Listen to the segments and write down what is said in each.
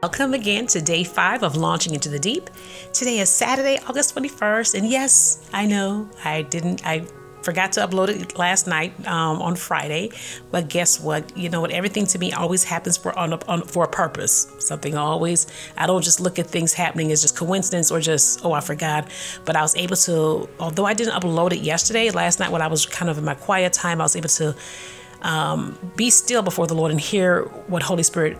Welcome again to day five of Launching into the Deep. Today is Saturday, August 21st, and yes, I know I didn't, I forgot to upload it last night um, on Friday, but guess what? You know what? Everything to me always happens for on, on for a purpose. Something always. I don't just look at things happening as just coincidence or just oh I forgot. But I was able to, although I didn't upload it yesterday, last night when I was kind of in my quiet time, I was able to um, be still before the Lord and hear what Holy Spirit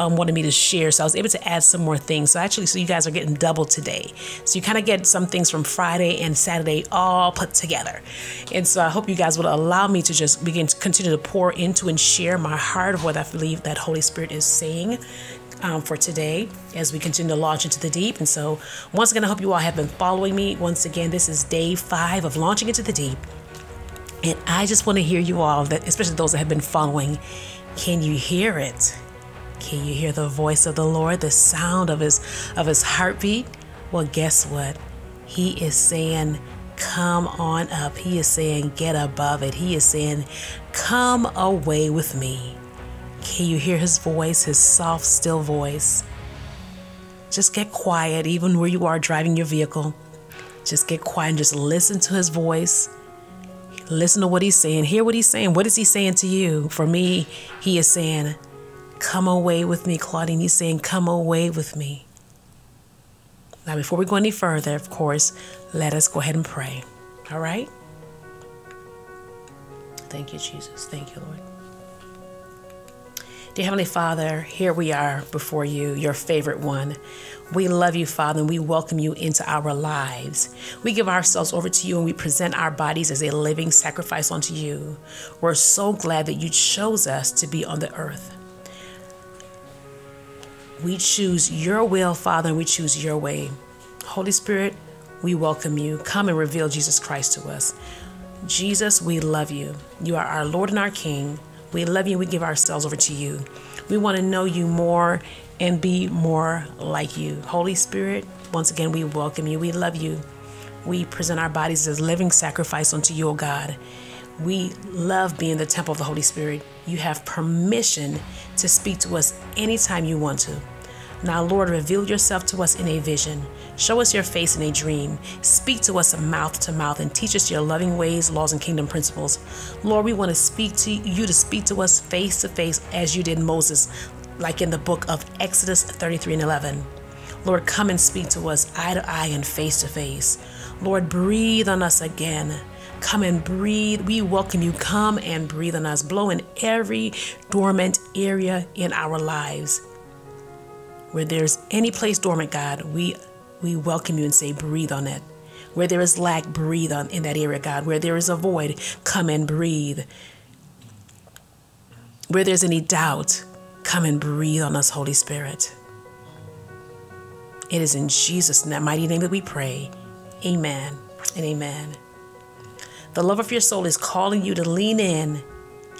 um, wanted me to share. So I was able to add some more things. So actually, so you guys are getting double today. So you kind of get some things from Friday and Saturday all put together. And so I hope you guys will allow me to just begin to continue to pour into and share my heart of what I believe that Holy Spirit is saying um, for today as we continue to launch into the deep. And so, once again, I hope you all have been following me. Once again, this is day five of launching into the deep. And I just want to hear you all, that especially those that have been following, can you hear it? Can you hear the voice of the Lord, the sound of his of his heartbeat? Well, guess what? He is saying, "Come on up." He is saying, "Get above it." He is saying, "Come away with me." Can you hear his voice, his soft, still voice? Just get quiet, even where you are driving your vehicle. Just get quiet and just listen to his voice. Listen to what he's saying. Hear what he's saying. What is he saying to you? For me, he is saying, Come away with me, Claudine. He's saying, Come away with me. Now, before we go any further, of course, let us go ahead and pray. All right? Thank you, Jesus. Thank you, Lord. Dear Heavenly Father, here we are before you, your favorite one. We love you, Father, and we welcome you into our lives. We give ourselves over to you and we present our bodies as a living sacrifice unto you. We're so glad that you chose us to be on the earth. We choose your will, Father, and we choose your way. Holy Spirit, we welcome you. Come and reveal Jesus Christ to us. Jesus, we love you. You are our Lord and our King. We love you. We give ourselves over to you. We want to know you more and be more like you. Holy Spirit, once again, we welcome you. We love you. We present our bodies as living sacrifice unto you, O God. We love being the temple of the Holy Spirit. You have permission to speak to us anytime you want to. Now, Lord, reveal yourself to us in a vision. Show us your face in a dream. Speak to us mouth to mouth and teach us your loving ways, laws, and kingdom principles. Lord, we want to speak to you to speak to us face to face as you did Moses, like in the book of Exodus 33 and 11. Lord, come and speak to us eye to eye and face to face. Lord, breathe on us again. Come and breathe. We welcome you. Come and breathe on us. Blow in every dormant area in our lives. Where there's any place dormant, God, we we welcome you and say, breathe on it. Where there is lack, breathe on in that area, God. Where there is a void, come and breathe. Where there's any doubt, come and breathe on us, Holy Spirit. It is in Jesus' in that mighty name that we pray. Amen and amen. The love of your soul is calling you to lean in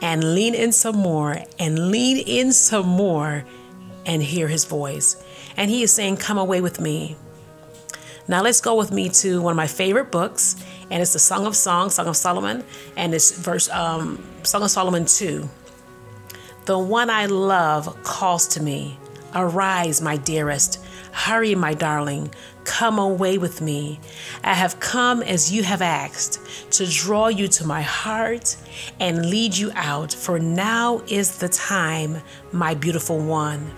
and lean in some more and lean in some more and hear his voice. And he is saying, Come away with me. Now let's go with me to one of my favorite books, and it's the Song of Songs, Song of Solomon, and it's verse um, Song of Solomon 2. The one I love calls to me, Arise, my dearest. Hurry, my darling. Come away with me. I have come as you have asked, to draw you to my heart and lead you out, for now is the time, my beautiful one.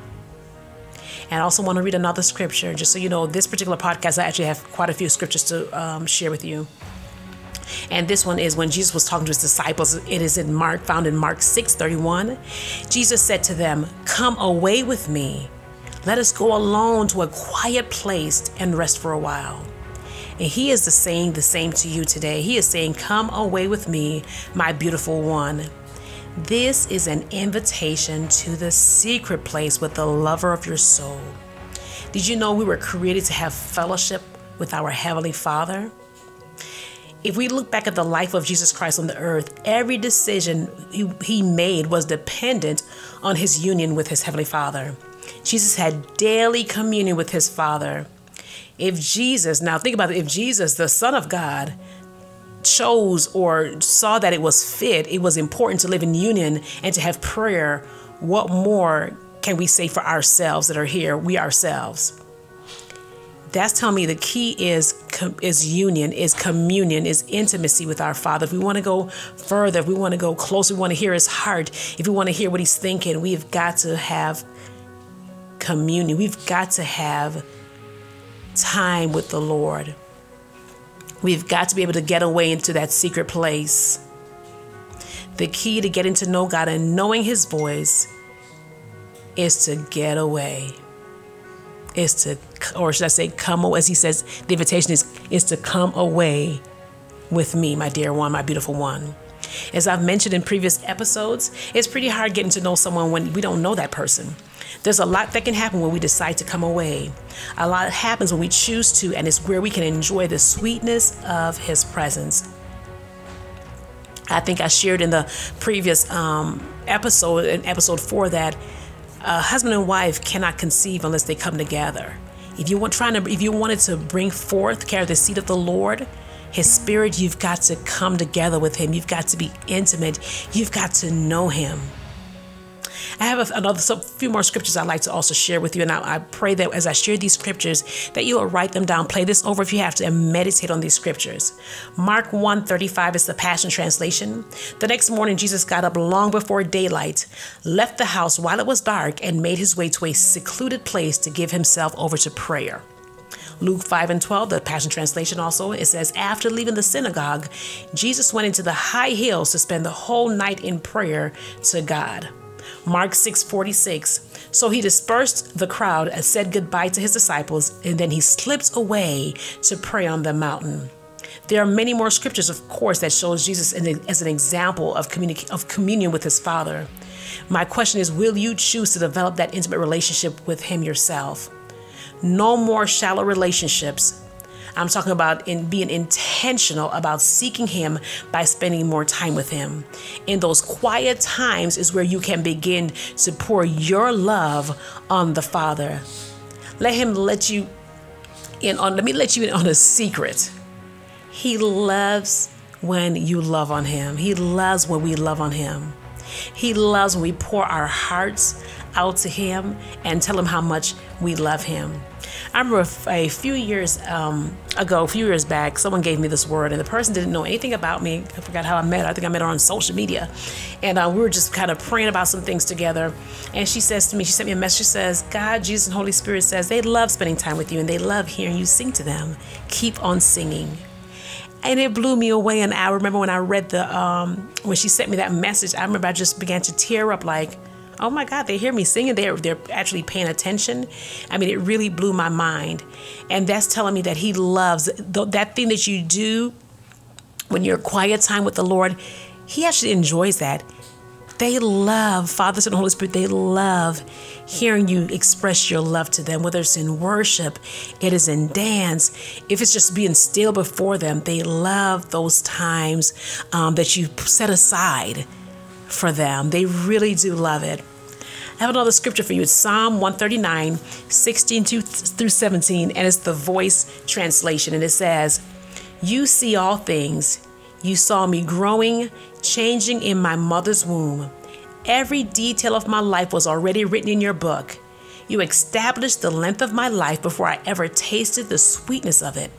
And I also want to read another scripture, just so you know, this particular podcast, I actually have quite a few scriptures to um, share with you. And this one is when Jesus was talking to his disciples. It is in Mark, found in Mark 6 31. Jesus said to them, Come away with me. Let us go alone to a quiet place and rest for a while. And he is the saying the same to you today. He is saying, Come away with me, my beautiful one. This is an invitation to the secret place with the lover of your soul. Did you know we were created to have fellowship with our Heavenly Father? If we look back at the life of Jesus Christ on the earth, every decision he made was dependent on his union with his Heavenly Father. Jesus had daily communion with his Father. If Jesus, now think about it, if Jesus, the Son of God, chose or saw that it was fit, it was important to live in union and to have prayer, what more can we say for ourselves that are here, we ourselves? That's telling me the key is is union, is communion, is intimacy with our Father. If we want to go further, if we want to go closer, we want to hear His heart. If we want to hear what He's thinking, we've got to have communion. We've got to have time with the Lord. We've got to be able to get away into that secret place. The key to getting to know God and knowing His voice is to get away is to, or should I say, come as he says, the invitation is is to come away with me, my dear one, my beautiful one. As I've mentioned in previous episodes, it's pretty hard getting to know someone when we don't know that person. There's a lot that can happen when we decide to come away. A lot happens when we choose to, and it's where we can enjoy the sweetness of His presence. I think I shared in the previous um, episode, in episode four, that a husband and wife cannot conceive unless they come together. If you want trying to if you wanted to bring forth, carry the seed of the Lord, his spirit, you've got to come together with him. You've got to be intimate. You've got to know him. I have a, another few more scriptures I'd like to also share with you, and I, I pray that as I share these scriptures, that you will write them down, play this over if you have to, and meditate on these scriptures. Mark 1:35 is the Passion Translation. The next morning, Jesus got up long before daylight, left the house while it was dark, and made his way to a secluded place to give himself over to prayer. Luke 5 and 12, the Passion Translation also, it says, After leaving the synagogue, Jesus went into the high hills to spend the whole night in prayer to God. Mark 6:46. So he dispersed the crowd and said goodbye to his disciples, and then he slipped away to pray on the mountain. There are many more scriptures, of course, that shows Jesus as an example of, communi- of communion with his Father. My question is Will you choose to develop that intimate relationship with him yourself? No more shallow relationships, I'm talking about in being intentional about seeking Him by spending more time with Him. In those quiet times is where you can begin to pour your love on the Father. Let Him let you in on, let me let you in on a secret. He loves when you love on Him, He loves when we love on Him. He loves when we pour our hearts out to Him and tell Him how much we love Him. I remember a few years um, ago, a few years back, someone gave me this word, and the person didn't know anything about me. I forgot how I met her. I think I met her on social media. And uh, we were just kind of praying about some things together. And she says to me, she sent me a message. She says, God, Jesus, and Holy Spirit says they love spending time with you and they love hearing you sing to them. Keep on singing and it blew me away. And I remember when I read the um, when she sent me that message, I remember I just began to tear up, like, oh my God, they hear me singing. They're, they're actually paying attention. I mean, it really blew my mind. And that's telling me that He loves that thing that you do when you're quiet time with the Lord. He actually enjoys that. They love, Father, Son, and Holy Spirit, they love hearing you express your love to them, whether it's in worship, it is in dance, if it's just being still before them. They love those times um, that you set aside for them. They really do love it. I have another scripture for you. It's Psalm 139, 16 through 17, and it's the voice translation. And it says, You see all things. You saw me growing, changing in my mother's womb. Every detail of my life was already written in your book. You established the length of my life before I ever tasted the sweetness of it.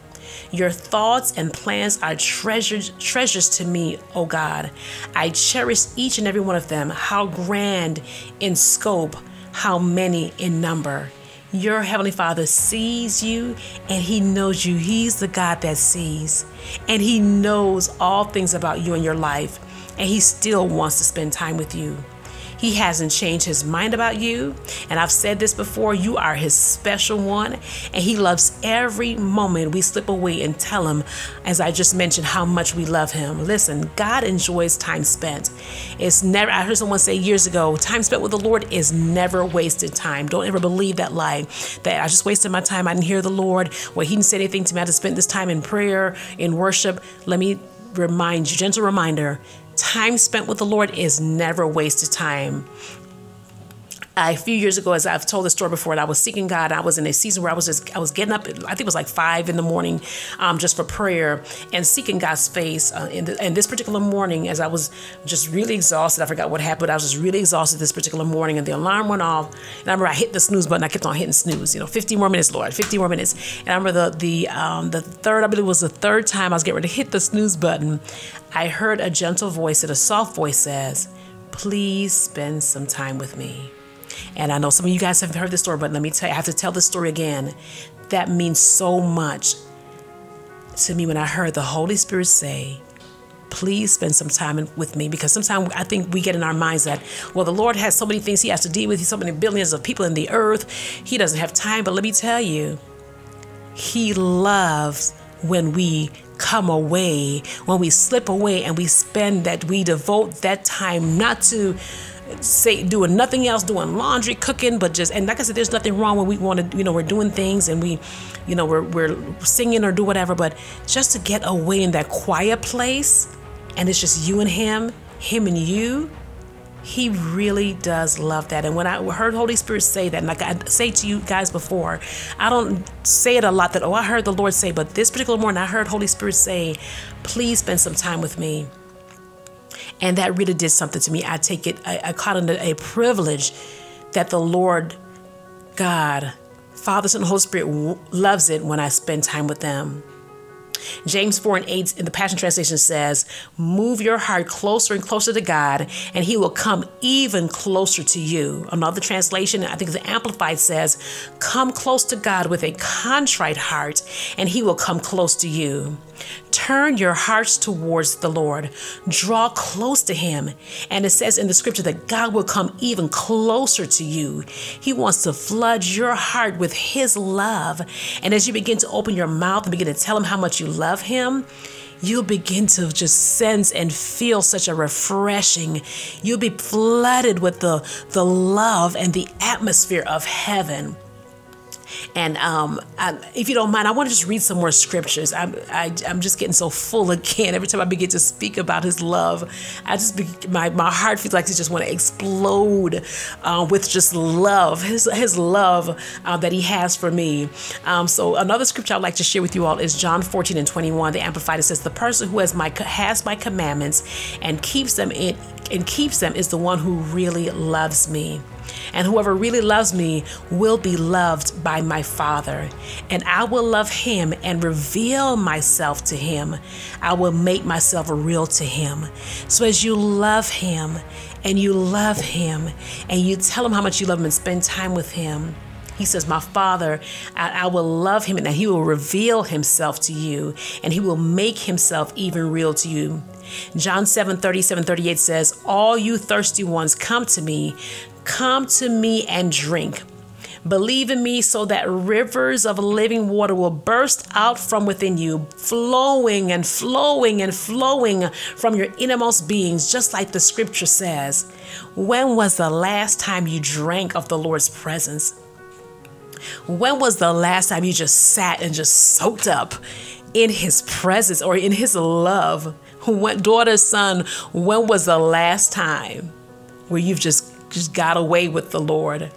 Your thoughts and plans are treasures, treasures to me, O God. I cherish each and every one of them. How grand in scope, how many in number. Your Heavenly Father sees you and He knows you. He's the God that sees. And He knows all things about you and your life. And He still wants to spend time with you. He hasn't changed his mind about you. And I've said this before you are his special one. And he loves every moment we slip away and tell him, as I just mentioned, how much we love him. Listen, God enjoys time spent. It's never, I heard someone say years ago, time spent with the Lord is never wasted time. Don't ever believe that lie that I just wasted my time. I didn't hear the Lord. Well, he didn't say anything to me. I just spent this time in prayer, in worship. Let me remind you, gentle reminder time spent with the Lord is never wasted time. A few years ago, as I've told the story before, and I was seeking God. I was in a season where I was just, I was getting up, I think it was like five in the morning, um, just for prayer and seeking God's face. Uh, in, the, and this particular morning, as I was just really exhausted, I forgot what happened, I was just really exhausted this particular morning, and the alarm went off. And I remember I hit the snooze button. I kept on hitting snooze. You know, 15 more minutes, Lord, 15 more minutes. And I remember the the um, the third, I believe it was the third time I was getting ready to hit the snooze button. I heard a gentle voice and a soft voice says, "Please spend some time with me." And I know some of you guys have heard this story, but let me tell you, I have to tell this story again. That means so much to me when I heard the Holy Spirit say, please spend some time with me because sometimes I think we get in our minds that, well, the Lord has so many things He has to deal with, so many billions of people in the earth, He doesn't have time. But let me tell you, He loves when we come away, when we slip away and we spend that, we devote that time not to say doing nothing else, doing laundry, cooking, but just and like I said, there's nothing wrong when we want to, you know, we're doing things and we, you know, we're we're singing or do whatever, but just to get away in that quiet place, and it's just you and him, him and you. He really does love that. And when I heard Holy Spirit say that, and like I say to you guys before, I don't say it a lot that, oh, I heard the Lord say, but this particular morning I heard Holy Spirit say, please spend some time with me and that really did something to me. I take it, I, I call it a privilege that the Lord God, Father, Son, and Holy Spirit loves it when I spend time with them. James 4 and 8 in the Passion Translation says, Move your heart closer and closer to God, and He will come even closer to you. Another translation, I think the Amplified says, Come close to God with a contrite heart, and He will come close to you. Turn your hearts towards the Lord. Draw close to Him. And it says in the scripture that God will come even closer to you. He wants to flood your heart with His love. And as you begin to open your mouth and begin to tell Him how much you love Him, you'll begin to just sense and feel such a refreshing. You'll be flooded with the, the love and the atmosphere of heaven. And um, I, if you don't mind, I want to just read some more scriptures. I'm, I, i am just getting so full again. Every time I begin to speak about His love, I just be, my my heart feels like it just want to explode uh, with just love, His His love uh, that He has for me. Um, so another scripture I'd like to share with you all is John 14 and 21. The Amplified it says, "The person who has my has my commandments and keeps them in and keeps them is the one who really loves me." And whoever really loves me will be loved by my Father. And I will love him and reveal myself to him. I will make myself real to him. So as you love him and you love him and you tell him how much you love him and spend time with him, he says, My Father, I, I, will love him and he will reveal himself to you and he will make himself even real to you. John 7 37 38 says, All you thirsty ones, come to me. Come to me and drink. Believe in me so that rivers of living water will burst out from within you, flowing and flowing and flowing from your innermost beings, just like the scripture says. When was the last time you drank of the Lord's presence? When was the last time you just sat and just soaked up in his presence or in his love? When, daughter, son, when was the last time where you've just just got away with the Lord.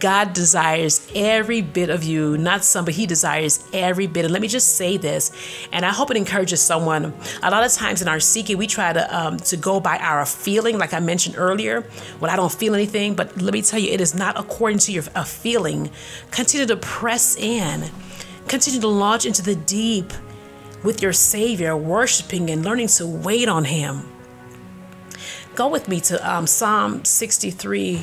God desires every bit of you, not some, but He desires every bit. And let me just say this, and I hope it encourages someone. A lot of times in our seeking, we try to um, to go by our feeling, like I mentioned earlier. Well, I don't feel anything, but let me tell you, it is not according to your a feeling. Continue to press in. Continue to launch into the deep with your Savior, worshiping and learning to wait on Him. Go with me to um, Psalm 63.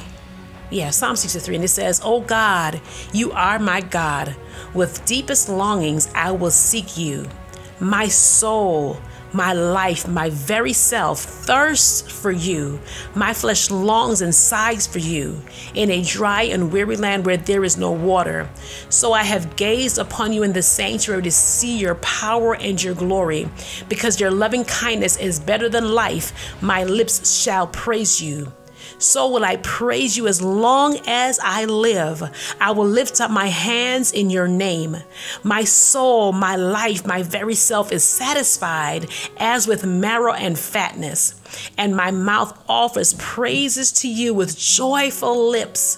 Yeah, Psalm 63. And it says, Oh God, you are my God. With deepest longings, I will seek you. My soul my life, my very self, thirsts for you. My flesh longs and sighs for you in a dry and weary land where there is no water. So I have gazed upon you in the sanctuary to see your power and your glory. Because your loving kindness is better than life, my lips shall praise you. So will I praise you as long as I live. I will lift up my hands in your name. My soul, my life, my very self is satisfied as with marrow and fatness, and my mouth offers praises to you with joyful lips.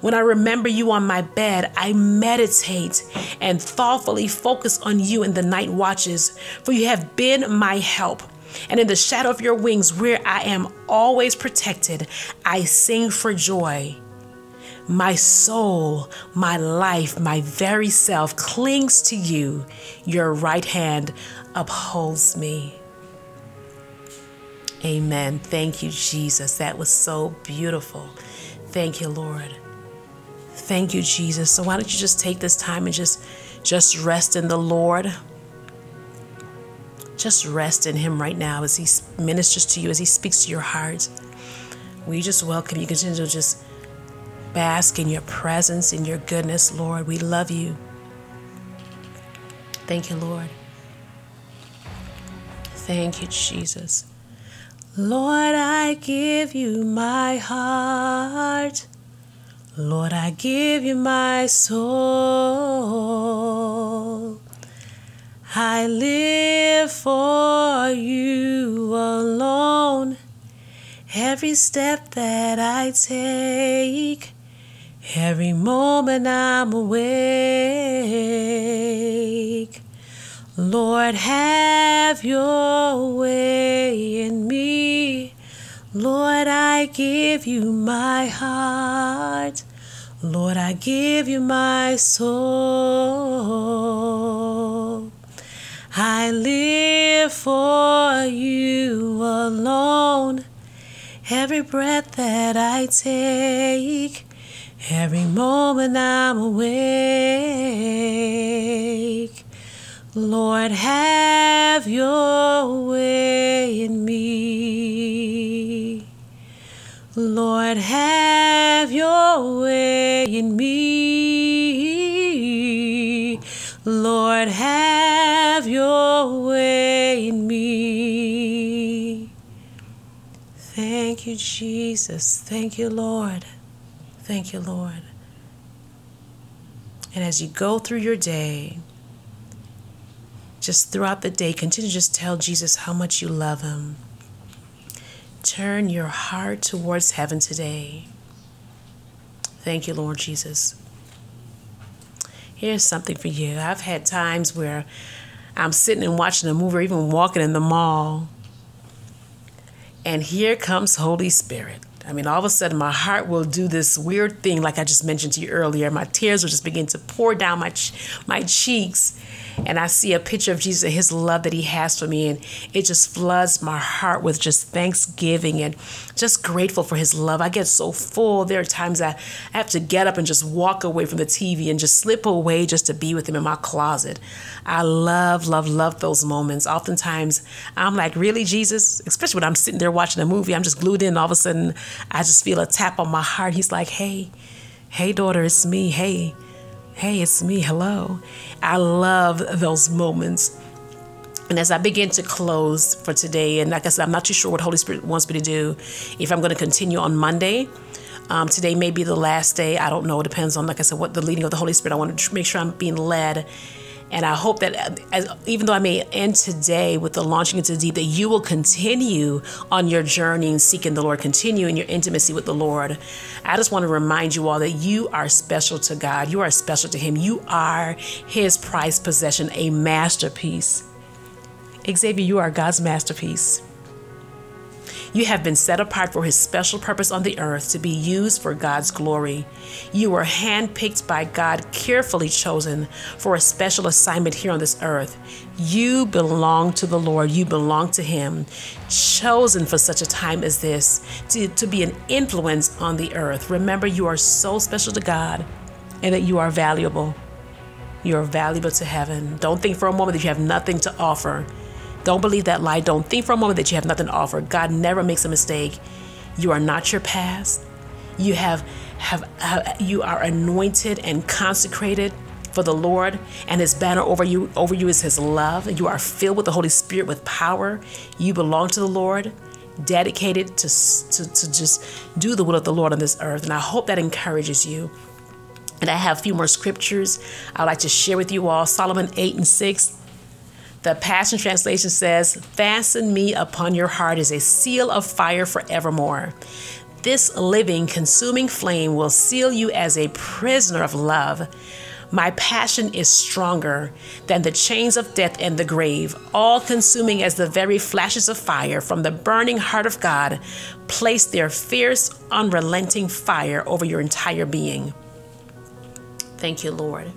When I remember you on my bed, I meditate and thoughtfully focus on you in the night watches, for you have been my help. And in the shadow of your wings, where I am always protected, I sing for joy. My soul, my life, my very self clings to you. Your right hand upholds me. Amen. Thank you, Jesus. That was so beautiful. Thank you, Lord. Thank you, Jesus. So why don't you just take this time and just just rest in the Lord? Just rest in him right now as he ministers to you, as he speaks to your heart. We just welcome you. Continue to just bask in your presence, in your goodness, Lord. We love you. Thank you, Lord. Thank you, Jesus. Lord, I give you my heart. Lord, I give you my soul. I live for you alone. Every step that I take, every moment I'm awake. Lord, have your way in me. Lord, I give you my heart. Lord, I give you my soul. I live for you alone. Every breath that I take, every moment I'm awake. Lord, have your way in me. Lord, have your way in me. Lord, have your way in me. Thank you, Jesus. Thank you, Lord. Thank you, Lord. And as you go through your day, just throughout the day, continue to just tell Jesus how much you love him. Turn your heart towards heaven today. Thank you, Lord Jesus. Here's something for you. I've had times where I'm sitting and watching a movie or even walking in the mall, and here comes Holy Spirit. I mean, all of a sudden, my heart will do this weird thing, like I just mentioned to you earlier. My tears will just begin to pour down my my cheeks, and I see a picture of Jesus and his love that he has for me. And it just floods my heart with just thanksgiving and just grateful for his love. I get so full. There are times I have to get up and just walk away from the TV and just slip away just to be with him in my closet. I love, love, love those moments. Oftentimes I'm like, really, Jesus? Especially when I'm sitting there watching a movie, I'm just glued in. All of a sudden, I just feel a tap on my heart. He's like, hey, hey, daughter, it's me. Hey, hey, it's me. Hello. I love those moments. And as I begin to close for today, and like I said, I'm not too sure what Holy Spirit wants me to do. If I'm going to continue on Monday, um, today may be the last day. I don't know. It depends on, like I said, what the leading of the Holy Spirit. I want to make sure I'm being led and I hope that uh, as, even though I may end today with the launching into deep, that you will continue on your journey and seeking the Lord, continue in your intimacy with the Lord. I just want to remind you all that you are special to God. You are special to Him. You are His prized possession, a masterpiece. Xavier, you are God's masterpiece. You have been set apart for His special purpose on the earth to be used for God's glory. You were handpicked by God, carefully chosen for a special assignment here on this earth. You belong to the Lord, you belong to Him, chosen for such a time as this to, to be an influence on the earth. Remember, you are so special to God and that you are valuable. You are valuable to heaven. Don't think for a moment that you have nothing to offer. Don't believe that lie. Don't think for a moment that you have nothing to offer. God never makes a mistake. You are not your past. You have have, have you are anointed and consecrated for the Lord, and His banner over you over you is His love. You are filled with the Holy Spirit with power. You belong to the Lord. dedicated to, to, to just do the will of the Lord on this earth. And I hope that encourages you. And I have a few more scriptures I'd like to share with you all. Solomon 8 and 6. The Passion Translation says, Fasten me upon your heart as a seal of fire forevermore. This living, consuming flame will seal you as a prisoner of love. My passion is stronger than the chains of death and the grave, all consuming as the very flashes of fire from the burning heart of God place their fierce, unrelenting fire over your entire being. Thank you, Lord.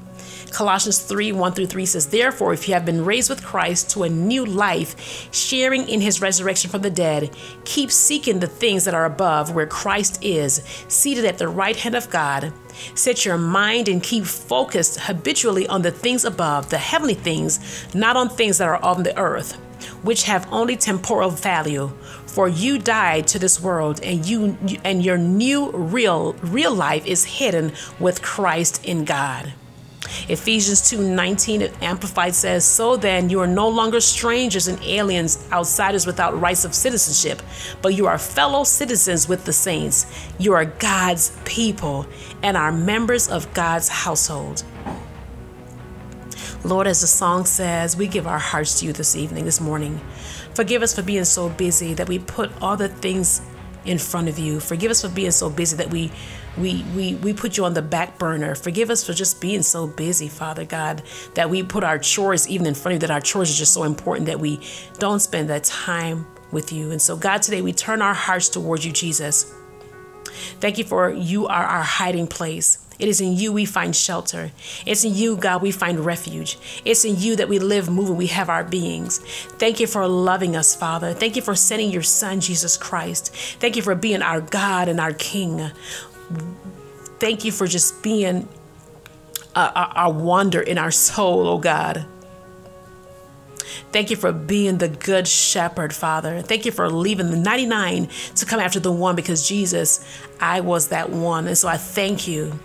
Colossians 3 1 through 3 says, Therefore, if you have been raised with Christ to a new life, sharing in his resurrection from the dead, keep seeking the things that are above, where Christ is, seated at the right hand of God. Set your mind and keep focused habitually on the things above, the heavenly things, not on things that are on the earth, which have only temporal value. For you died to this world, and you and your new real real life is hidden with Christ in God. Ephesians 2:19 amplified says, "So then you are no longer strangers and aliens, outsiders without rights of citizenship, but you are fellow citizens with the saints. You are God's people and are members of God's household." Lord, as the song says, we give our hearts to you this evening, this morning. Forgive us for being so busy that we put all the things in front of you. Forgive us for being so busy that we we we we put you on the back burner. Forgive us for just being so busy, Father God, that we put our chores even in front of you, that our chores are just so important that we don't spend that time with you. And so God, today we turn our hearts towards you, Jesus. Thank you for you are our hiding place. It is in you we find shelter. It's in you, God, we find refuge. It's in you that we live, move, and we have our beings. Thank you for loving us, Father. Thank you for sending your Son, Jesus Christ. Thank you for being our God and our King. Thank you for just being our wonder in our soul, oh God. Thank you for being the good shepherd, Father. Thank you for leaving the 99 to come after the one because Jesus, I was that one. And so I thank you.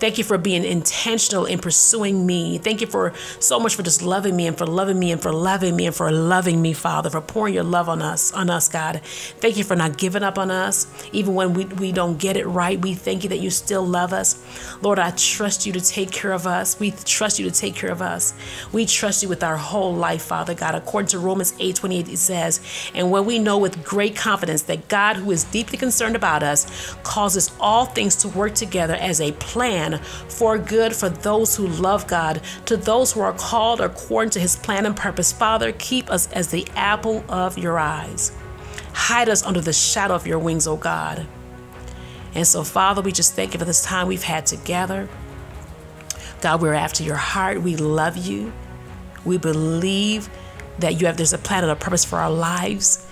Thank you for being intentional in pursuing me. Thank you for so much for just loving me and for loving me and for loving me and for loving me, Father, for pouring your love on us, on us, God. Thank you for not giving up on us. Even when we, we don't get it right, we thank you that you still love us. Lord, I trust you to take care of us. We trust you to take care of us. We trust you with our whole life, Father God. According to Romans 8 28, it says, And when we know with great confidence that God, who is deeply concerned about us, causes all things to work together as a plan for good for those who love God, to those who are called according to his plan and purpose. Father, keep us as the apple of your eyes. Hide us under the shadow of your wings, O God. And so, Father, we just thank you for this time we've had together. God, we're after your heart. We love you. We believe that you have there's a plan and a purpose for our lives.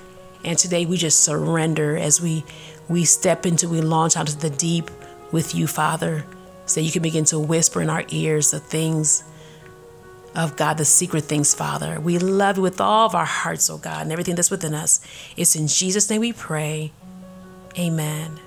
And today we just surrender as we we step into, we launch out into the deep with you, Father so you can begin to whisper in our ears the things of God, the secret things, Father. We love you with all of our hearts, oh God, and everything that's within us. It's in Jesus' name we pray. Amen.